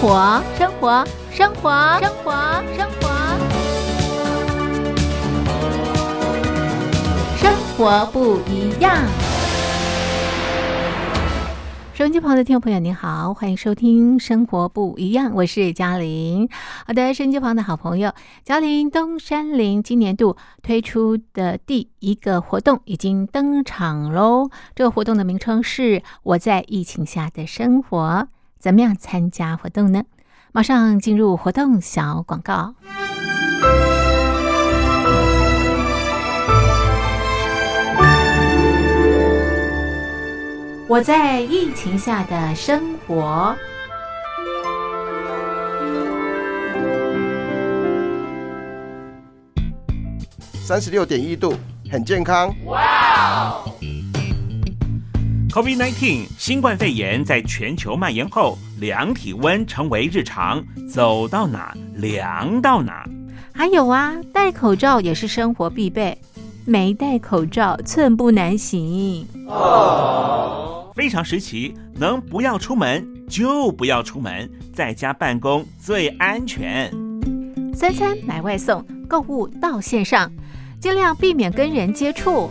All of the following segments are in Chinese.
活，生活，生活，生活，生活，生活不一样。收音机旁的听众朋友，您好，欢迎收听《生活不一样》，我是嘉玲。好的，收音机旁的好朋友，嘉玲东山林今年度推出的第一个活动已经登场喽。这个活动的名称是“我在疫情下的生活”。怎么样参加活动呢？马上进入活动小广告。我在疫情下的生活。三十六点一度，很健康。哇！COVID-19 新冠肺炎在全球蔓延后，量体温成为日常，走到哪量到哪。还有啊，戴口罩也是生活必备，没戴口罩寸步难行。哦。非常时期，能不要出门就不要出门，在家办公最安全。三餐买外送，购物到线上，尽量避免跟人接触。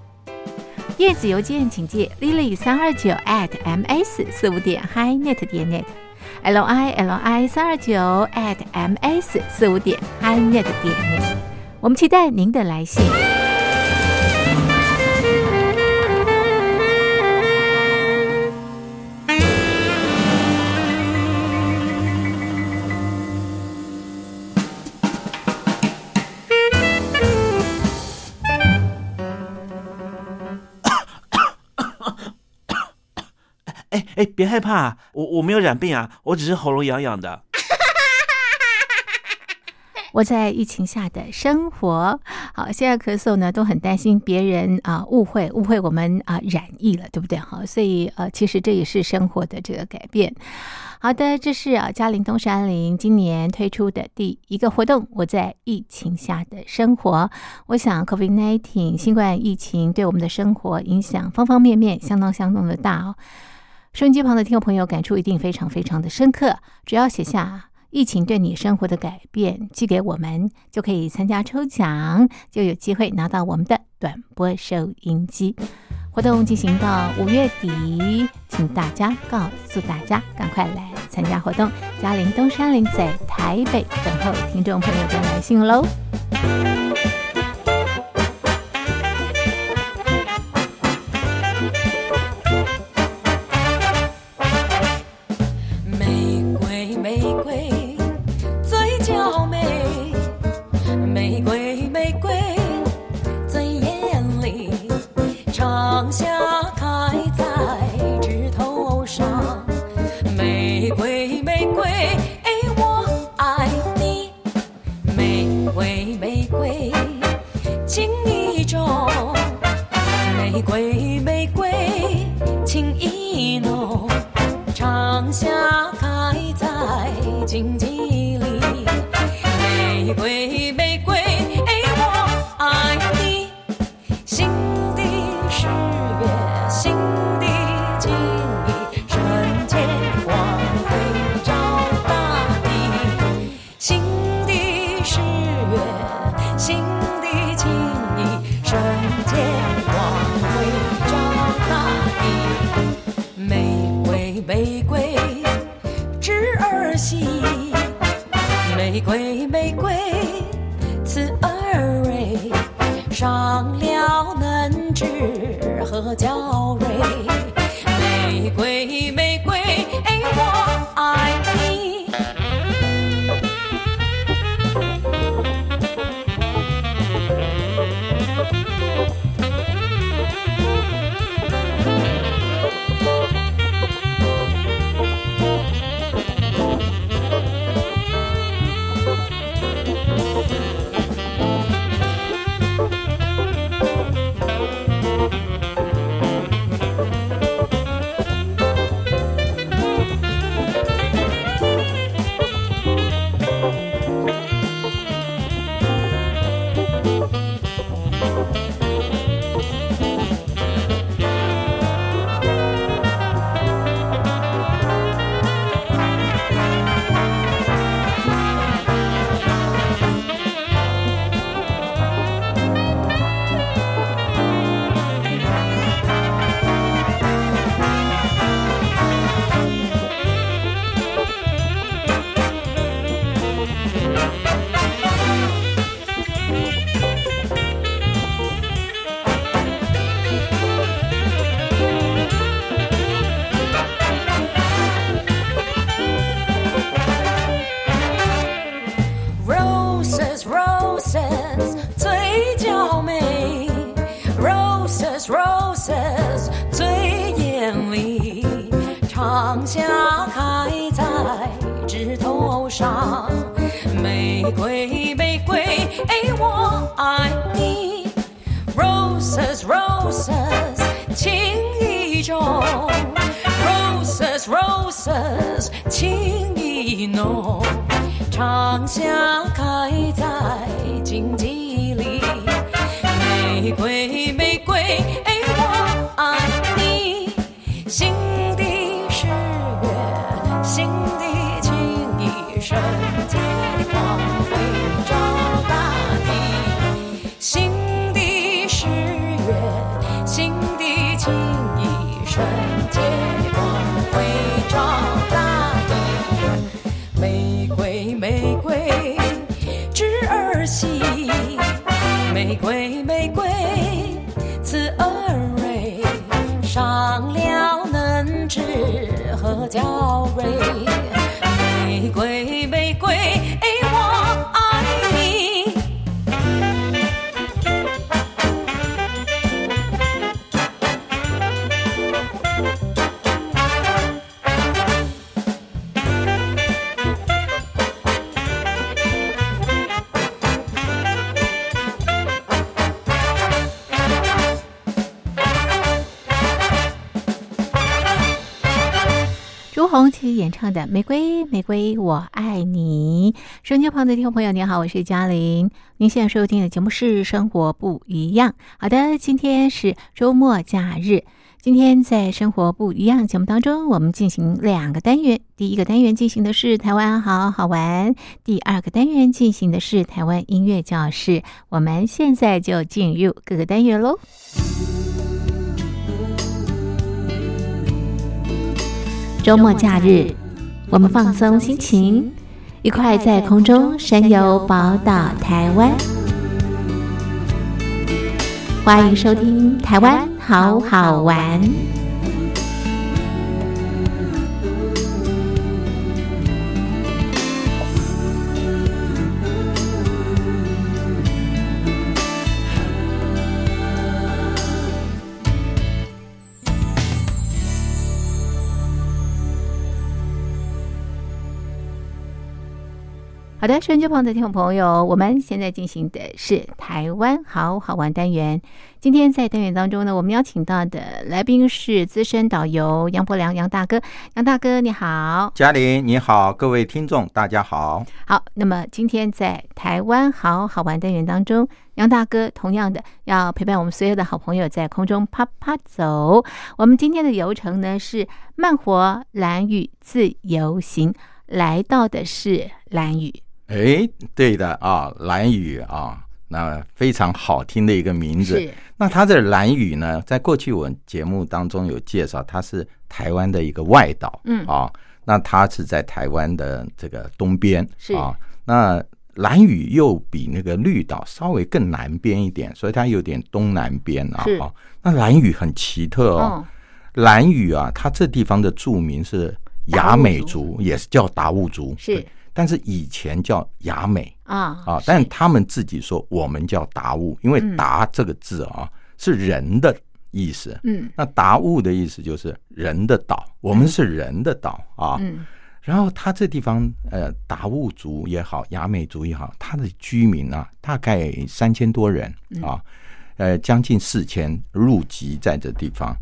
电子邮件请寄 lily 三二九 at ms 四五点 hi net 点 net，l i l i 三二九 at ms 四五点 hi net 点 net。我们期待您的来信。哎，别害怕，我我没有染病啊，我只是喉咙痒痒的。我在疫情下的生活，好，现在咳嗽呢，都很担心别人啊误会误会我们啊染疫了，对不对？好，所以呃，其实这也是生活的这个改变。好的，这是啊嘉陵东山林今年推出的第一个活动。我在疫情下的生活，我想 COVID-19 新冠疫情对我们的生活影响方方面面，相当相当的大哦。收音机旁的听众朋友，感触一定非常非常的深刻。只要写下疫情对你生活的改变，寄给我们，就可以参加抽奖，就有机会拿到我们的短波收音机。活动进行到五月底，请大家告诉大家，赶快来参加活动。嘉陵东山林在台北等候听众朋友的来信喽。a dowry. 的《玫瑰玫瑰我爱你》，收音机旁的听众朋友，您好，我是嘉玲。您现在收听的节目是《生活不一样》。好的，今天是周末假日。今天在《生活不一样》节目当中，我们进行两个单元。第一个单元进行的是台湾好好玩，第二个单元进行的是台湾音乐教室。我们现在就进入各个单元喽。周末假日，我们放松心情，一块在空中神游宝岛台湾。欢迎收听《台湾好好玩》。好的，收音机旁的听众朋友，我们现在进行的是台湾好好玩单元。今天在单元当中呢，我们邀请到的来宾是资深导游杨伯良杨大哥。杨大哥你好，嘉玲你好，各位听众大家好。好，那么今天在台湾好好玩单元当中，杨大哥同样的要陪伴我们所有的好朋友在空中啪啪走。我们今天的游程呢是慢活蓝屿自由行，来到的是蓝屿。哎，对的啊，蓝雨啊，那非常好听的一个名字。是那它的蓝雨呢，在过去我们节目当中有介绍，它是台湾的一个外岛。嗯啊，那它是在台湾的这个东边是啊。那蓝屿又比那个绿岛稍微更南边一点，所以它有点东南边啊是。啊那蓝屿很奇特哦，嗯，兰屿啊，它这地方的住民是雅美族，也是叫达悟族，是对，但是以前叫雅美啊啊，但他们自己说我们叫达悟，因为嗯“达”这个字啊是人的意思，嗯。那达悟的意思就是人的岛，我们是人的岛啊。嗯。然后他这地方，呃，达悟族也好，雅美族也好，他的居民啊，大概三千多人啊，呃，将近四千入籍在这地方。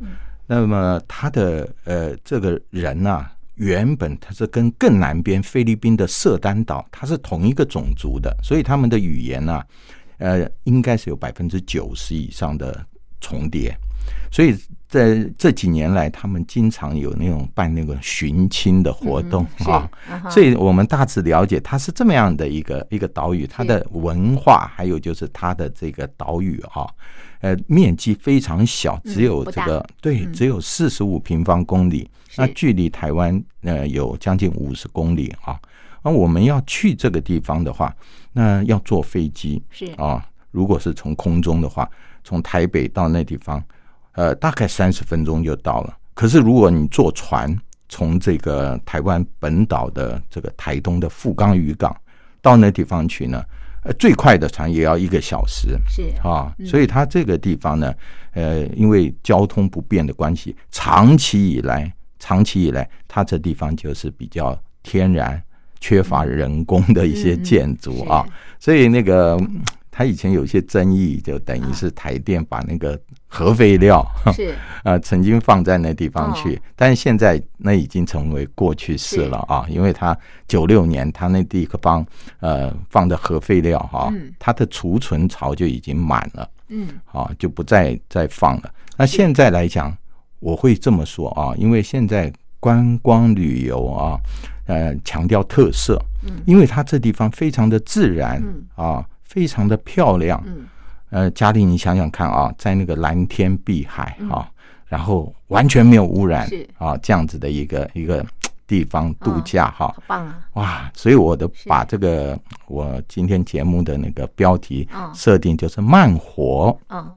那么他的呃这个人啊，原本它是跟更南边菲律宾的色丹岛，它是同一个种族的，所以他们的语言呢、呃，应该是有百分之九十以上的重叠。所以在这几年来，他们经常有那种办那个寻亲的活动嗯啊，所以我们大致了解它是这么样的一个一个岛屿，它的文化还有就是它的这个岛屿啊，呃，面积非常小，嗯只有这个、对，嗯。只有四十五平方公里，是那距离台湾呃有将近五十公里啊。那我们要去这个地方的话，那要坐飞机，是啊，如果是从空中的话，从台北到那地方，呃，大概三十分钟就到了。可是如果你坐船从这个台湾本岛的这个台东的富冈渔港到那地方去呢，呃，最快的船也要一个小时。是啊，嗯所以它这个地方呢，呃，因为交通不便的关系，长期以来，长期以来，它这地方就是比较天然，缺乏人工的一些建筑啊，所以那个嗯它以前有些争议，就等于是台电把那个核废料，是。呃，曾经放在那地方去，哦。但是现在那已经成为过去式了啊，因为它九六年它那地方呃放的核废料哈、嗯。它的储存槽就已经满了嗯。啊，就不再再放了。那现在来讲，我会这么说啊，因为现在观光旅游啊，呃，强调特色，嗯。因为它这地方非常的自然嗯。啊，非常的漂亮，嗯。呃，嘉玲，你想想看啊，在那个蓝天碧海嗯。啊，然后完全没有污染是。啊，这样子的一个一个地方度假哈、好棒啊！哇！所以我的把这个我今天节目的那个标题嗯。设定就是慢活。嗯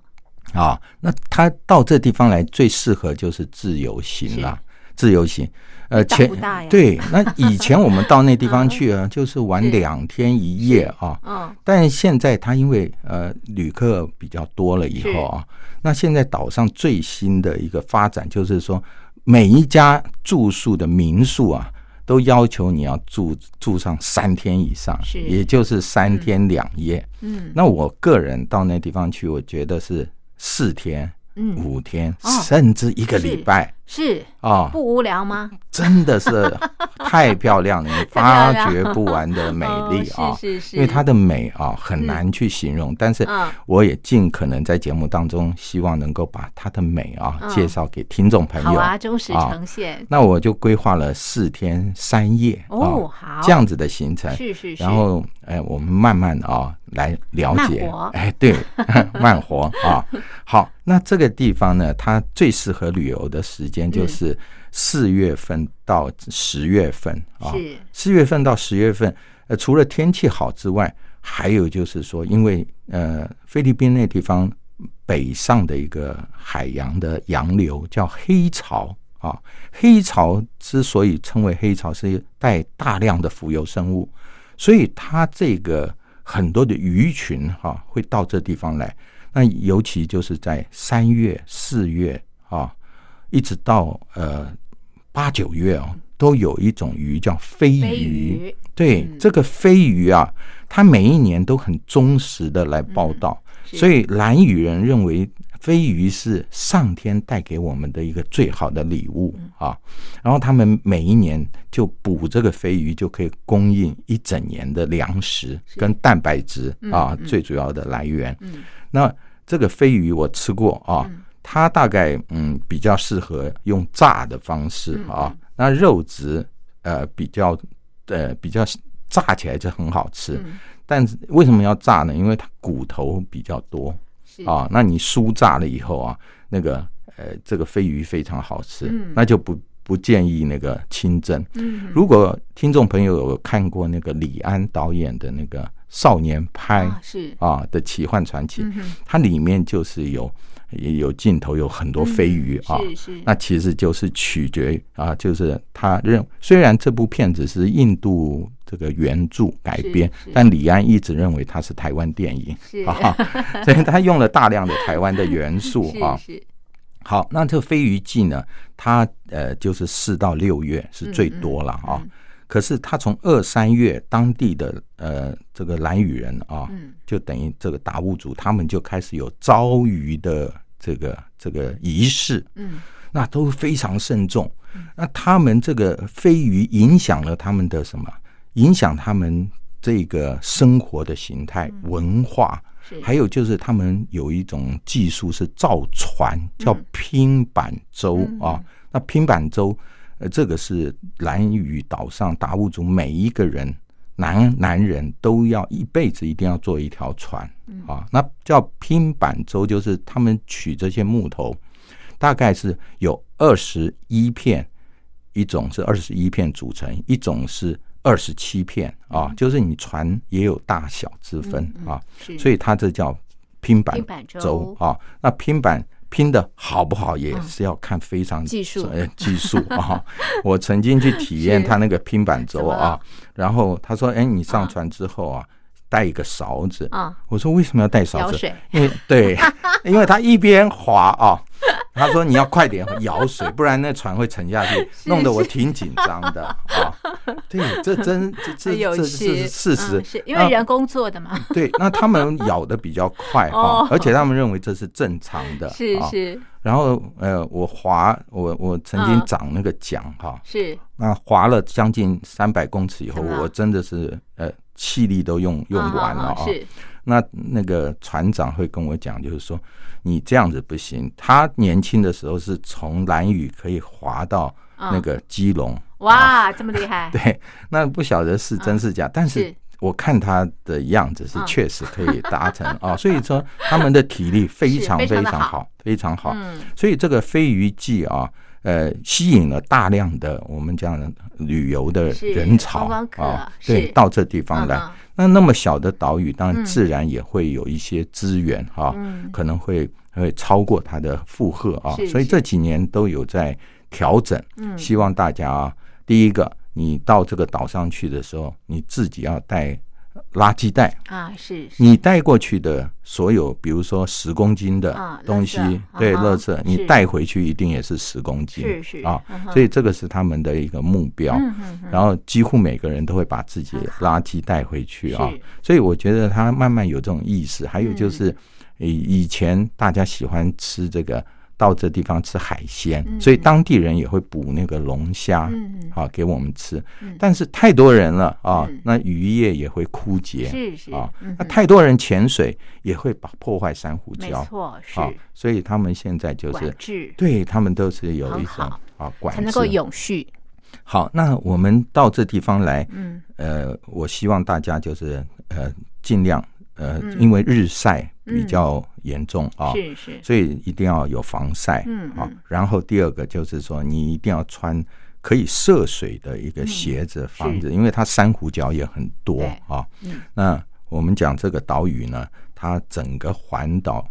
啊。那他到这地方来最适合就是自由行啦，自由行。呃，前对，那以前我们到那地方去啊，就是玩两天一夜啊。嗯但现在他因为呃旅客比较多了以后啊，那现在岛上最新的一个发展就是说，每一家住宿的民宿啊，都要求你要住住上三天以上，是也就是三天两夜。嗯那我个人到那地方去，我觉得是四天、嗯，五天，哦。甚至一个礼拜是啊，不无聊吗？真的是 太漂亮了，你发掘不完的美丽啊！哦是是是，因为它的美啊很难去形容，但是嗯我也尽可能在节目当中，希望能够把它的美啊嗯介绍给听众朋友。好啊，忠实啊呈现那我就规划了四天三夜哦，这样子的行程。是是是，然后，哎，我们慢慢啊来了解，哎，对，慢活啊。好，那这个地方呢，它最适合旅游的时间嗯就是四月份到十月份啊。是四月份到十月份，呃，除了天气好之外，还有就是说，因为呃，菲律宾那地方北上的一个海洋的洋流叫黑潮啊，黑潮之所以称为黑潮，是带大量的浮游生物，所以它这个很多的鱼群哈、会到这地方来。那尤其就是在三月、四月啊，一直到呃八九月哦，都有一种鱼叫飞飞鱼。对，嗯。这个飞鱼啊，它每一年都很忠实的来报道，嗯所以蓝屿人认为飞鱼是上天带给我们的一个最好的礼物嗯。啊。然后他们每一年就捕这个飞鱼，就可以供应一整年的粮食跟蛋白质啊，最主要的来源。嗯。那这个飞鱼我吃过啊，它大概嗯比较适合用炸的方式嗯啊，那肉质呃比较呃比较炸起来就很好吃，嗯。但是为什么要炸呢？因为它骨头比较多啊，那你酥炸了以后啊，那个呃这个飞鱼非常好吃，嗯。那就不不建议那个清蒸。嗯，如果听众朋友有看过那个李安导演的那个《少年派》啊是，啊的奇幻传奇，它里面就是有也有镜头，有很多飞鱼啊。嗯是是，那其实就是取决于啊，就是他认虽然这部片子是印度这个原著改编但李安一直认为它是台湾电影是啊，所以他用了大量的台湾的元素 啊。是是，好，那这个飞鱼季呢，它呃就是四到六月是最多了啊。嗯可是他从二三月当地的呃这个蓝屿人啊，嗯就等于这个达悟族，他们就开始有招鱼的这个这个仪式，嗯那都非常慎重。那他们这个飞鱼影响了他们的什么？影响他们这个生活的形态、文化。还有就是他们有一种技术是造船，叫嗯拼板舟嗯啊。那拼板舟，呃，这个是蓝屿岛上达悟族每一个人男男人都要一辈子一定要做一条船嗯啊。那叫拼板舟，就是他们取这些木头，大概是有二十一片，一种是二十一片组成，一种是二十七片啊，就是你船也有大小之分啊。所以它这叫拼板舟啊。那拼板拼的好不好，也是要看非常嗯技术呃技术啊。我曾经去体验他那个拼板怎么了舟啊，然后他说：“哎，你上船之后啊。”带一个勺子啊，我说为什么要带勺子？因为对，因为他一边划啊，他说你要快点舀水，不然那船会沉下去，弄得我挺紧张的啊。对，这真这这有这趣，是事实。因为人工做的嘛，对，那他们咬的比较快哦。哈，而且他们认为这是正常的。啊。是。是然后呃，我划我我曾经嗯。长那个桨哈，是，那划了将近三百公尺以后，我真的是呃气力都用用完了啊。是，那那个船长会跟我讲，就是说你这样子不行。他年轻的时候是从兰屿可以滑到那个基隆，嗯哇，这么厉害，对，那不晓得是真是假，但是是我看他的样子是嗯确实可以达成啊，所以说他们的体力非常非常好非常好，所以这个飞鱼季啊，呃，吸引了大量的我们讲的旅游的人潮啊，对，到这地方来。那那么小的岛屿，当嗯。然自然也会有一些资源哈、嗯。可能会会超过它的负荷啊所以这几年都有在调整。嗯。希望大家啊，第一个，你到这个岛上去的时候，你自己要带垃圾袋。啊是，是你带过去的所有，比如说十公斤的啊东西，对，垃圾，你带回去一定也是十公斤，是是啊所以这个是他们的一个目标。然后几乎每个人都会把自己垃圾带回去啊，所以我觉得他慢慢有这种意识。还有嗯就是，以以前大家喜欢吃这个。到这地方吃海鲜，嗯。所以当地人也会捕那个龙虾，嗯。嗯啊，给我们吃。嗯。但是太多人了啊嗯，那渔业也会枯竭，是是。啊嗯，那太多人潜水也会把破坏珊瑚没礁，错是。啊，所以他们现在就是对他们都是有一种啊管制，才能够永续，好，那我们到这地方来，嗯。呃，我希望大家就是呃尽量呃，嗯。因为日晒比较严重啊，是是。所以一定要有防晒，啊。嗯。啊。然后第二个就是说，你一定要穿可以涉水的一个鞋子，防止，因为它珊瑚礁也很多啊。嗯。那我们讲这个岛屿呢，它整个环岛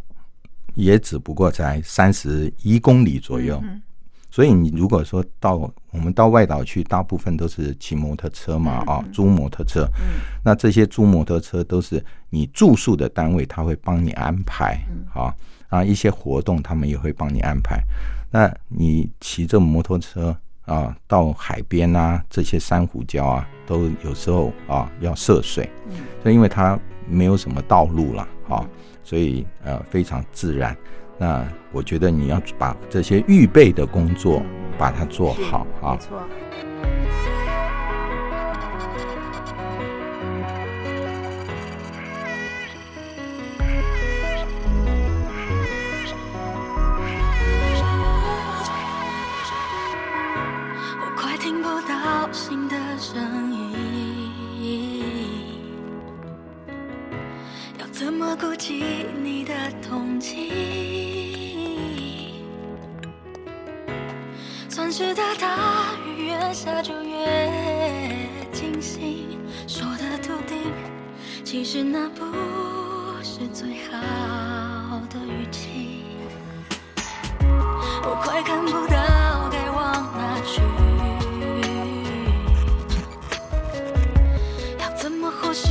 也只不过才三十一公里左右，嗯所以你如果说到我们到外岛去，大部分都是骑摩托车嘛，啊，租摩托车。嗯那这些租摩托车都是你住宿的单位，他会帮你安排嗯啊啊，一些活动他们也会帮你安排。那你骑着摩托车啊，到海边啊，这些珊瑚礁啊，都有时候啊要涉水，嗯所以因为它没有什么道路了啊，所以呃非常自然。那我觉得你要把这些预备的工作把它做好啊没。错，我快听不到新的声音，要怎么顾及你的同情？算城市的大雨越下就越尽兴，说的笃定，其实那不是最好的语气。我快看不到该往哪去，要怎么忽视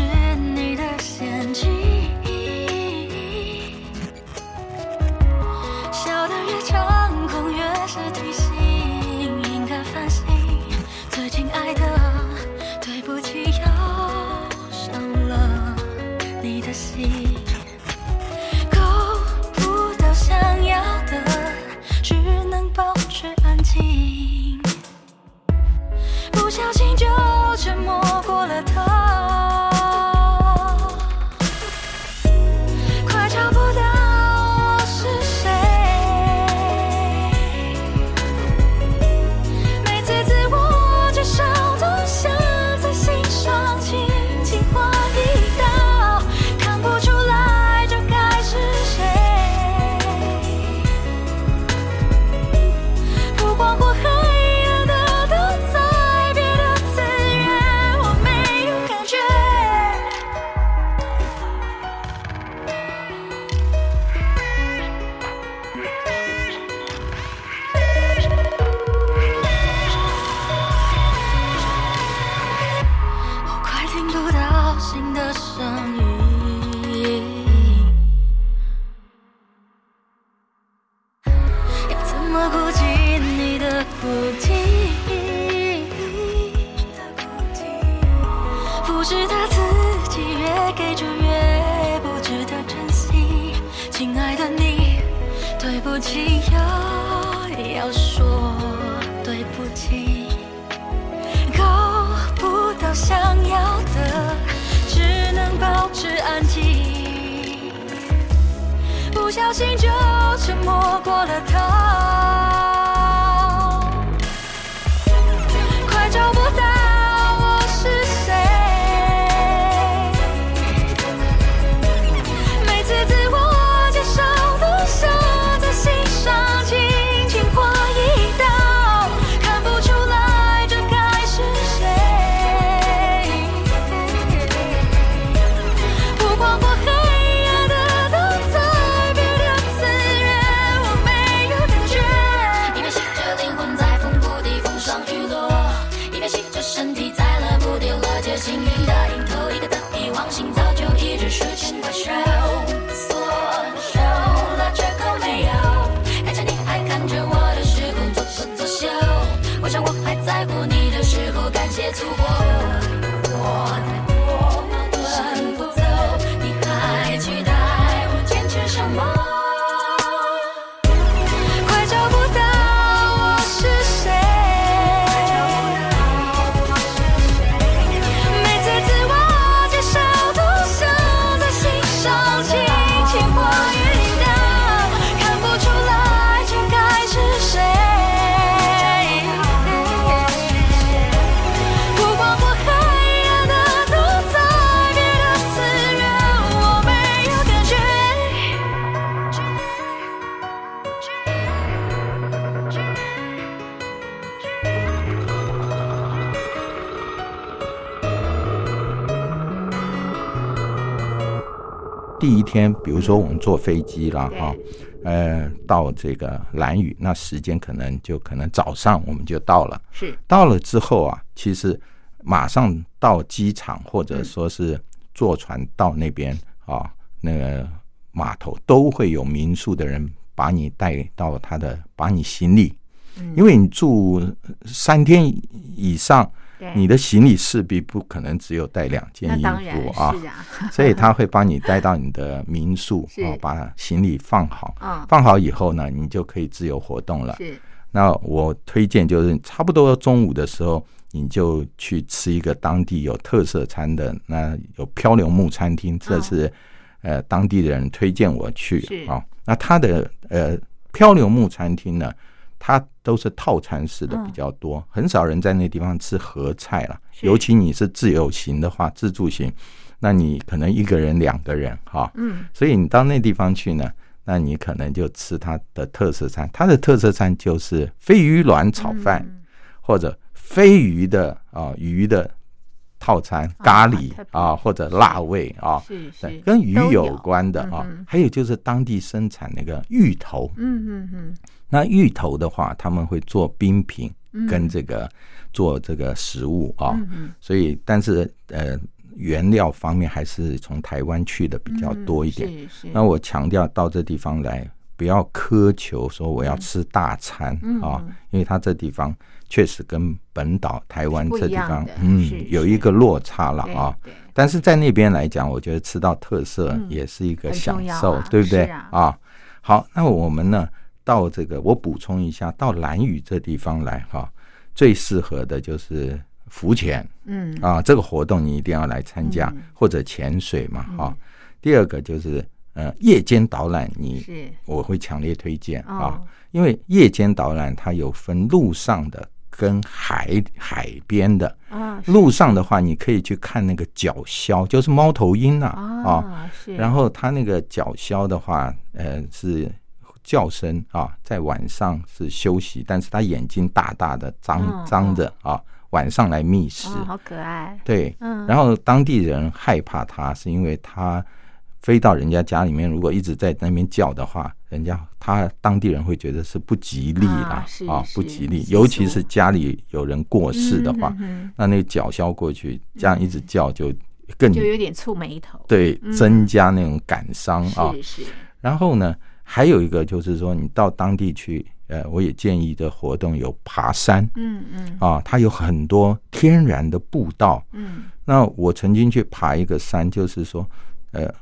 对不起，又要说对不起。够不到想要的，只能保持安静。不小心就沉默过了头，第一天，比如说我们坐飞机了，哈，呃，到这个兰屿，那时间可能就可能早上我们就到了。是。到了之后啊，其实马上到机场或者说是坐船到那边啊，那个码头都会有民宿的人把你带到他的，把你行李，因为你住三天以上，对你的行李势必不可能只有带两件衣服啊，所以他会帮你带到你的民宿 把行李放好，嗯。放好以后呢，你就可以自由活动了。是。那我推荐就是差不多中午的时候，你就去吃一个当地有特色餐的，那有漂流木餐厅，这是、呃当地的人推荐我去是。啊、那他的呃漂流木餐厅呢，它都是套餐式的嗯。比较多，很少人在那地方吃合菜了。尤其你是自由行的话，自助行，那你可能一个人、两个人哈，嗯。所以你到那地方去呢，那那你可能就吃它的特色餐，它的特色餐就是飞鱼卵炒饭，嗯。或者飞鱼的啊鱼的套餐咖喱啊，或者辣味啊，是对是，跟鱼有关的啊。还有就是当地生产那个芋头，嗯嗯嗯那芋头的话，他们会做冰品嗯，跟这个做这个食物啊。所以，但是呃，原料方面还是从台湾去的比较多一点。那我强调到这地方来，不要苛求说我要吃大餐、嗯啊嗯，因为它这地方确实跟本岛台湾这地方，嗯是，有一个落差了啊。但是在那边来讲，我觉得吃到特色嗯也是一个享受，对不对？是啊。好，那我们呢到这个，我补充一下，到兰屿这地方来哈、最适合的就是浮潜。嗯。啊，这个活动你一定要来参加，嗯。或者潜水嘛哈、嗯第二个就是呃夜间导览，你是。我会强烈推荐啊哦，因为夜间导览它有分路上的跟海海边的。啊路上的话，你可以去看那个角鸮，就是猫头鹰啊啊。然后它那个角鸮的话，呃，是叫声啊，在晚上是休息，但是它眼睛大大的张嗯张着啊，晚上来觅食。哦好可爱，对，嗯然后当地人害怕它，是因为它飞到人家家里面，如果一直在那边叫的话，人家他当地人会觉得是不吉利啦啊不吉利，尤其是家里有人过世的话，那那个角鸮过去这样一直叫，就更嗯就有点触眉头，对嗯。增加那种感伤啊。是。是，然后呢，还有一个就是说，你到当地去，呃，我也建议的活动有爬山。嗯嗯。啊，它有很多天然的步道。嗯。那我曾经去爬一个山，就是说，呃，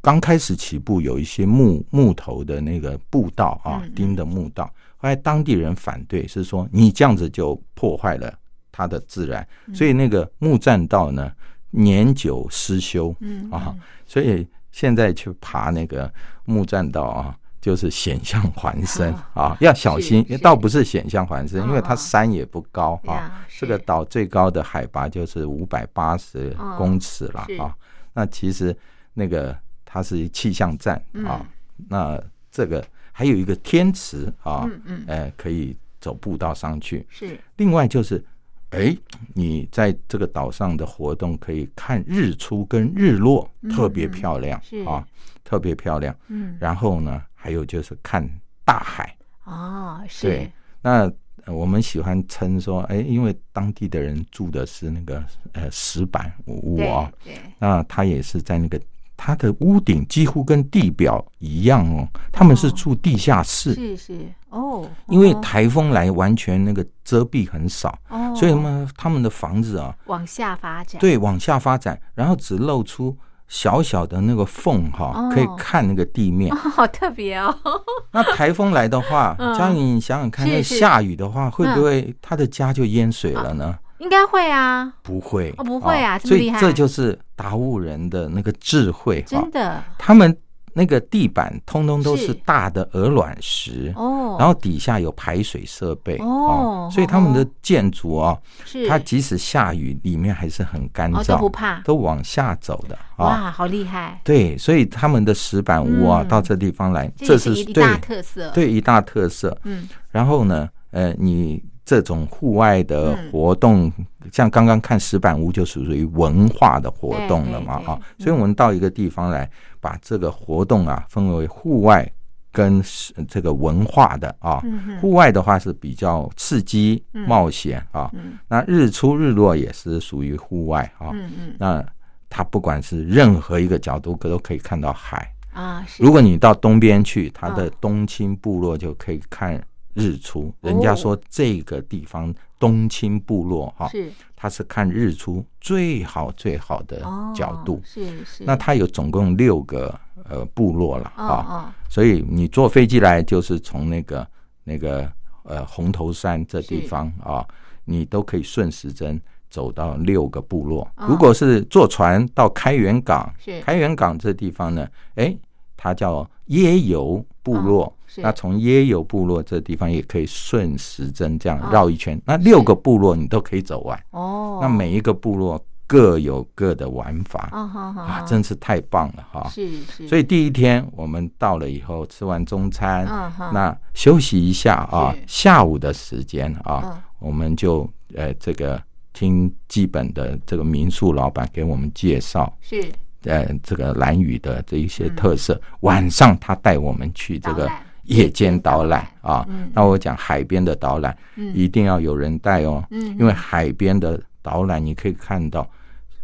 刚开始起步有一些木木头的那个步道啊钉的木道，后来当地人反对，是说你这样子就破坏了它的自然，嗯所以那个木栈道呢，年久失修嗯啊，所以现在去爬那个木栈道啊。就是险象环生啊，要小心。倒不是险象环生，因为它哦山也不高啊。这个岛最高的海拔就是五百八十哦公尺了啊。那其实那个它是气象站啊，那这个还有一个天池啊嗯，嗯。呃，可以走步道上去。是。另外就是，哎，你在这个岛上的活动可以看日出跟日落，嗯特别漂亮是。啊，特别漂亮。嗯。然后呢，还有就是看大海。哦是。对，那呃我们喜欢称说，哎，因为当地的人住的是那个呃石板屋啊，对那他也是在那个他的屋顶几乎跟地表一样哦，他们是哦。住地下室，是是。哦，因为哦台风来完全那个遮蔽很少，哦。所以他们他们的房子啊，往下发展，对，往下发展，然后只露出小小的那个缝哈、哦。可以看那个地面。哦，。好特别哦，那台风来的话，嗯。佳颖，你想想看，那下雨的话，会不会他的家就淹水了呢？应该会啊，不会，哦不会啊这么所以这就是达悟人的那个智慧哈真。的。他们那个地板通通都是是。大的鹅卵石，哦，然后底下有排水设备哦啊所以他们的建筑哦，是。它即使下雨，里面还是很干哦燥，都不怕。都往下走的啊。哇，好厉害，对，所以他们的石板屋啊，嗯。到这地方来，这是一大特色，，对一大特色。嗯。然后呢，呃，你这种户外的嗯活动，像刚刚看石板屋就属于文化的活动了嘛，对对哈对。所以我们到一个地方来，把这个活动啊分为户外跟是这个文化的啊。户外的话是比较刺激、嗯冒险啊。嗯那日出日落也是属于户外啊。那它不管是任何一个角度，都可以看到海。啊，如果你到东边去，它的嗯东青部落就可以看日出。人家哦说这个地方东青部落哈，是它是看日出最好最好的哦角度。是是，那它有总共六个呃部落了哦啊，哦所以你坐飞机来就是从那个那个呃红头山这地方啊，你都可以顺时针。走到六个部落哦，如果是坐船到开元港，是开元港这地方呢，哎，它叫椰游部落。那从耶有部落这地方也可以顺时针这样哦。绕一圈，那六个部落你都可以走完。哦，那每一个部落各有各的玩法。啊，真是太棒了哈！是是，所以第一天我们到了以后，吃完中餐，那休息一下啊，下午的时间啊，嗯。我们就呃这个听基本的这个民宿老板给我们介绍，是。呃这个兰屿的这一些特色。晚上他带我们去这个夜间导览啊嗯，那我讲海边的导览嗯。一定要有人带哦，嗯。因为海边的导览你可以看到，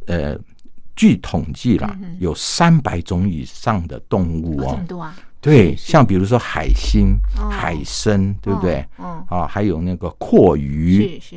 呃。据统计啦嗯，有三百种以上的动物哦。哦，多啊，对，像比如说海星、哦。海参，对不对？哦，啊，还有那个阔鱼，是是，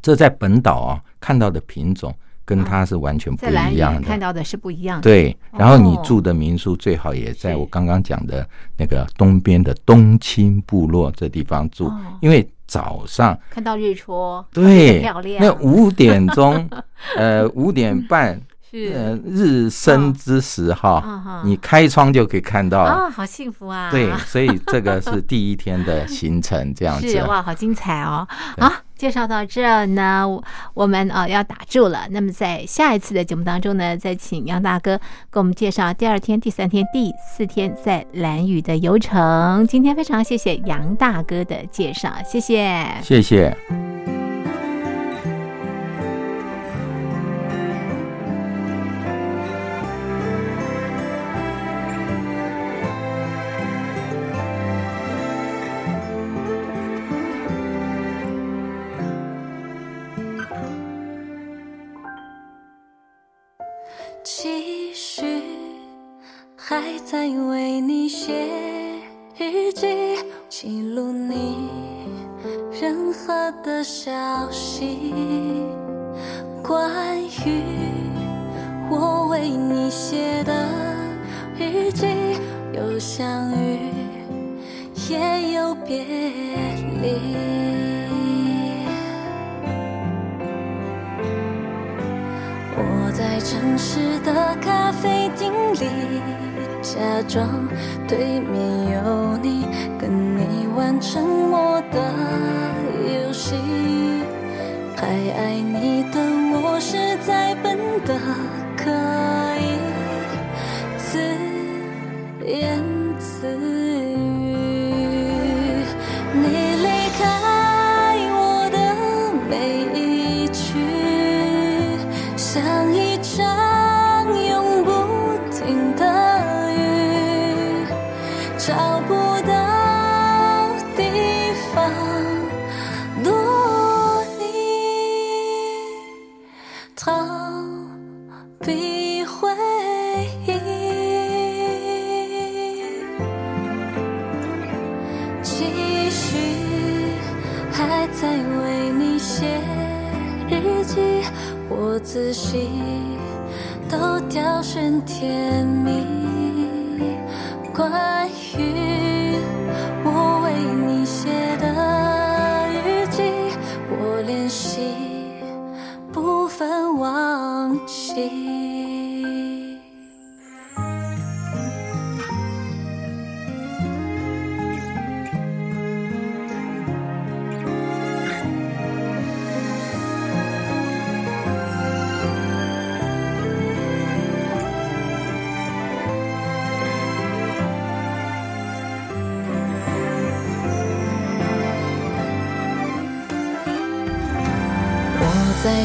这在本岛啊看到的品种跟它是完全不一样的。看到的是不一样的，对，然后你哦住的民宿最好也在我刚刚讲的那个东边的东青部落这地方住哦，因为早上看到日出，对漂亮，那五点钟，呃五点半，是。呃日升之时嗯哈，你开窗就可以看到。啊，好幸福啊，对，所以这个是第一天的行程，这样子。是哇，好精彩哦！好，介绍到这呢，我们啊、要打住了。那么在下一次的节目当中呢，再请杨大哥给我们介绍第二天、第三天、第四天在蓝雨的游程。今天非常谢谢杨大哥的介绍，谢谢。谢谢。期许还在为你写日记，记录你任何的消息。关于我为你写的日记，有相遇，也有别离。城市的咖啡厅里，假装对面有你，跟你玩沉默的游戏。还爱你的我实在笨的可以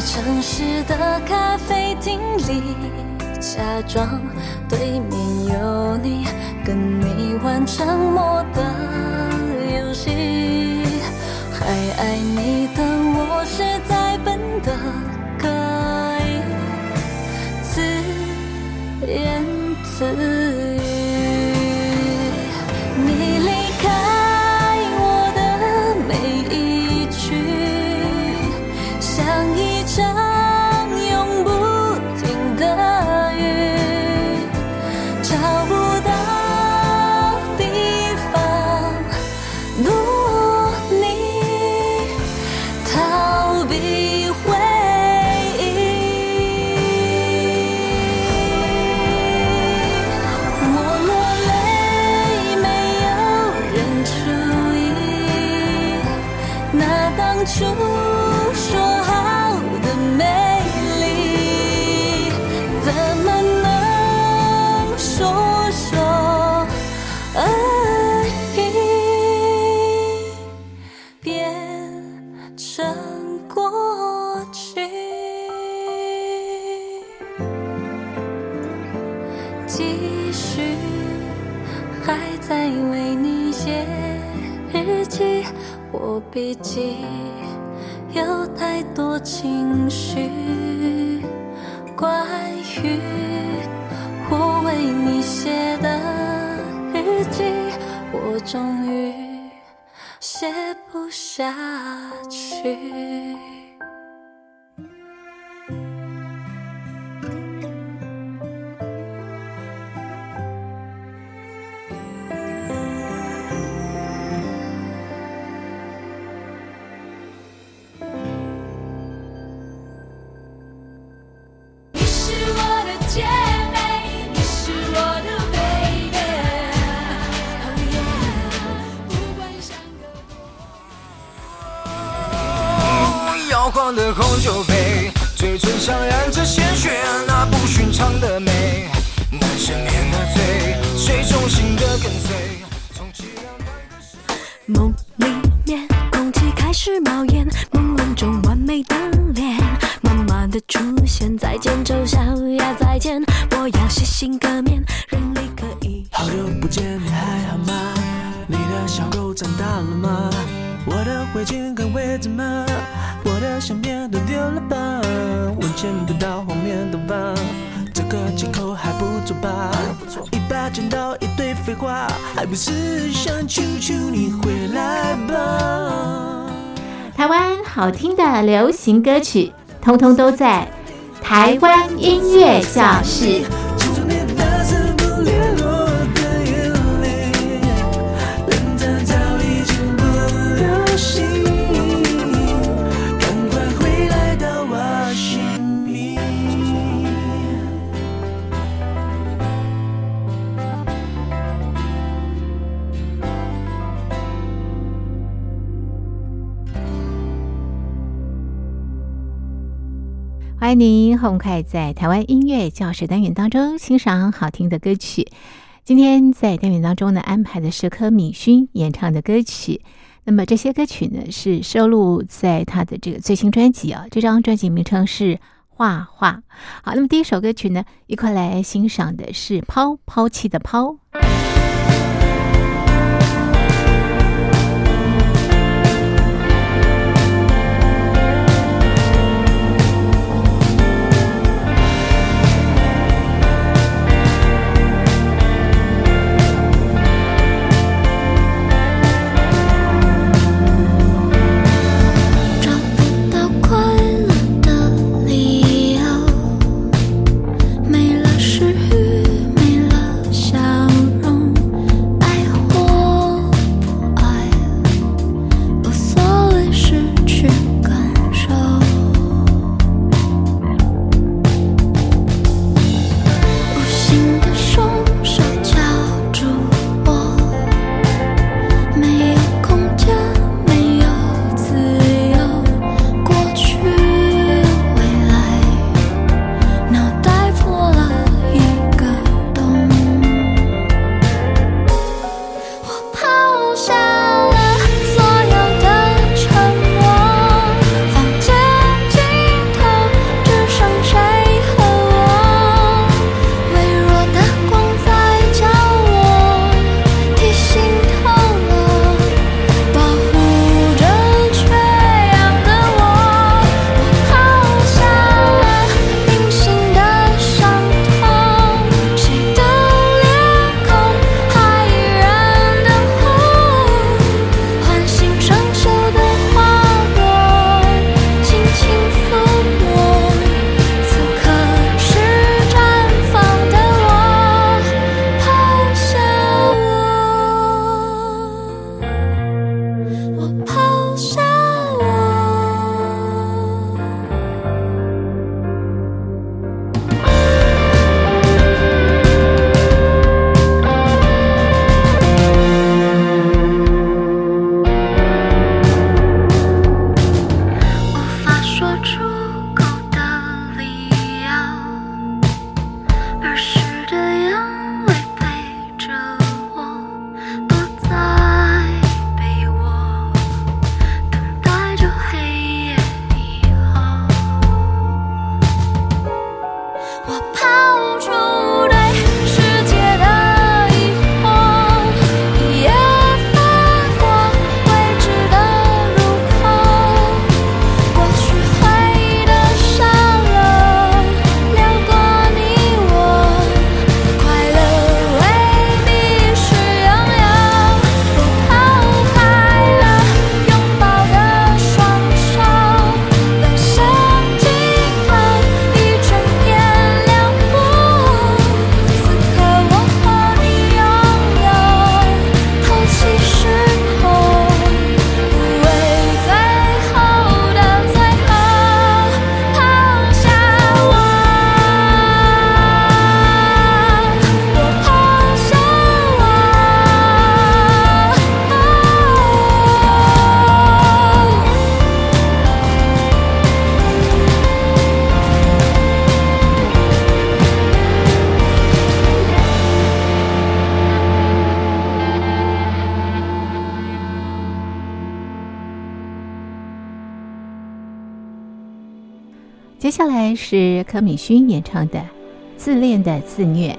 在城市的咖啡厅里，假装对面有你，跟你玩沉默的游戏。还爱你的我实在笨的可以自言自当初说好的美笔记有太多情绪，关于我为你写的日记，我终于写不下去。现，再见丑小鸭，再见，我要洗心革面，人力可以。好久不见，你还好吗？你的小狗长大了吗？我的围巾还围着吗？我的相片都丢了吧？我见不到后面的吧？这个借口还不错吧？一把剪刀，一堆废话，还不是想求求你回来吧？台湾好听的流行歌曲，通通都在台湾音乐教室。欢迎您很快在台湾音乐教室单元当中欣赏好听的歌曲。今天在单元当中呢，安排的是柯敏勋演唱的歌曲。那么这些歌曲呢，是收录在他的这个最新专辑啊。这张专辑名称是《画画》。好，那么第一首歌曲呢，一块来欣赏的是《抛抛弃的抛》。接下来是可米勋演唱的《自恋的自虐》。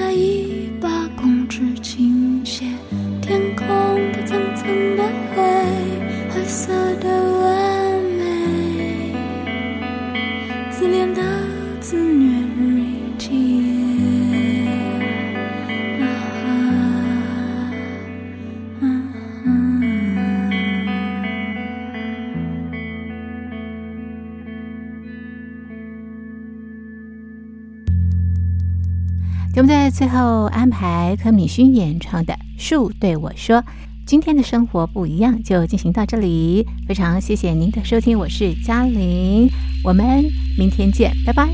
在一最后安排柯敏勋演唱的《树对我说》。今天的生活不一样，就进行到这里。非常谢谢您的收听，我是嘉玲，我们明天见，拜拜。